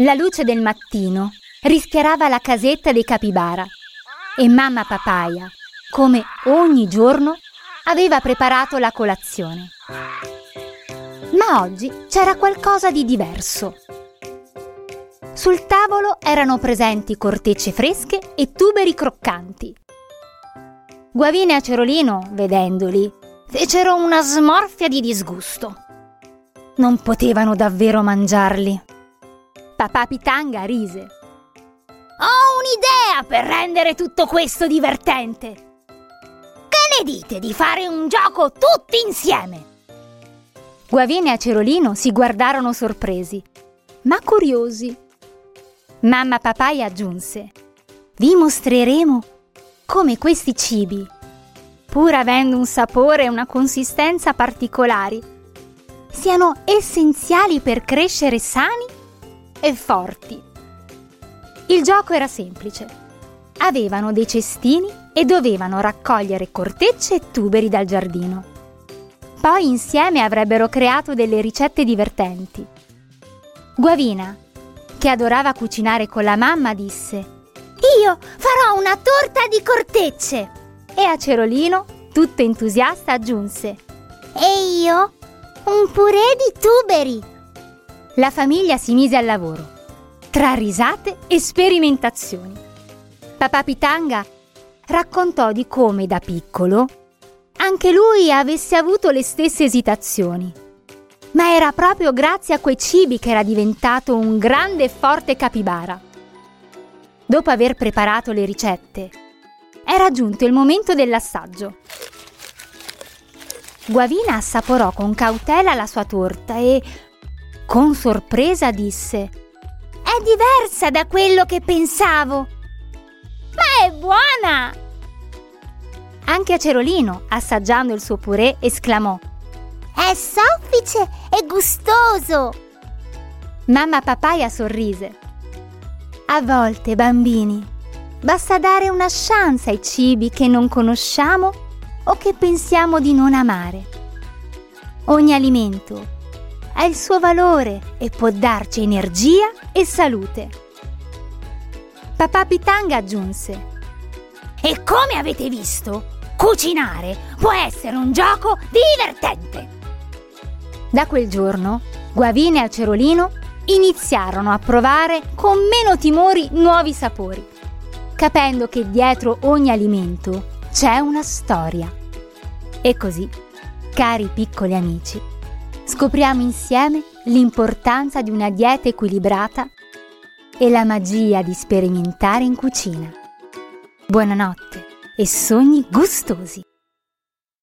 La luce del mattino rischiarava la casetta dei capibara e mamma papaya, come ogni giorno, aveva preparato la colazione. Ma oggi c'era qualcosa di diverso. Sul tavolo erano presenti cortecce fresche e tuberi croccanti. Guavina e Cerolino, vedendoli, fecero una smorfia di disgusto. Non potevano davvero mangiarli. Papà Pitanga rise. Ho un'idea per rendere tutto questo divertente. Che ne dite di fare un gioco tutti insieme? Guavina e Cerolino si guardarono sorpresi, ma curiosi. Mamma Papaya aggiunse: Vi mostreremo come questi cibi, pur avendo un sapore e una consistenza particolari, siano essenziali per crescere sani e forti. Il gioco era semplice. Avevano dei cestini e dovevano raccogliere cortecce e tuberi dal giardino. Poi insieme avrebbero creato delle ricette divertenti. Guavina, che adorava cucinare con la mamma, disse Io farò una torta di cortecce! E a Cerolino, tutto entusiasta, aggiunse E io un purè di tuberi! La famiglia si mise al lavoro, tra risate e sperimentazioni. Papà Pitanga raccontò di come da piccolo anche lui avesse avuto le stesse esitazioni. Ma era proprio grazie a quei cibi che era diventato un grande e forte capibara. Dopo aver preparato le ricette, era giunto il momento dell'assaggio. Guavina assaporò con cautela la sua torta e con sorpresa disse È diversa da quello che pensavo. Ma è buona! Anche a Cerolino, assaggiando il suo purè, esclamò È soffice e gustoso! Mamma Papaya sorrise. A volte, bambini, basta dare una chance ai cibi che non conosciamo o che pensiamo di non amare. Ogni alimento ha il suo valore e può darci energia e salute. Papà Pitanga aggiunse: E come avete visto, cucinare può essere un gioco divertente. Da quel giorno, Guavine e Cerolino iniziarono a provare con meno timori nuovi sapori, capendo che dietro ogni alimento c'è una storia. E così, cari piccoli amici, scopriamo insieme l'importanza di una dieta equilibrata e la magia di sperimentare in cucina. Buonanotte e sogni gustosi!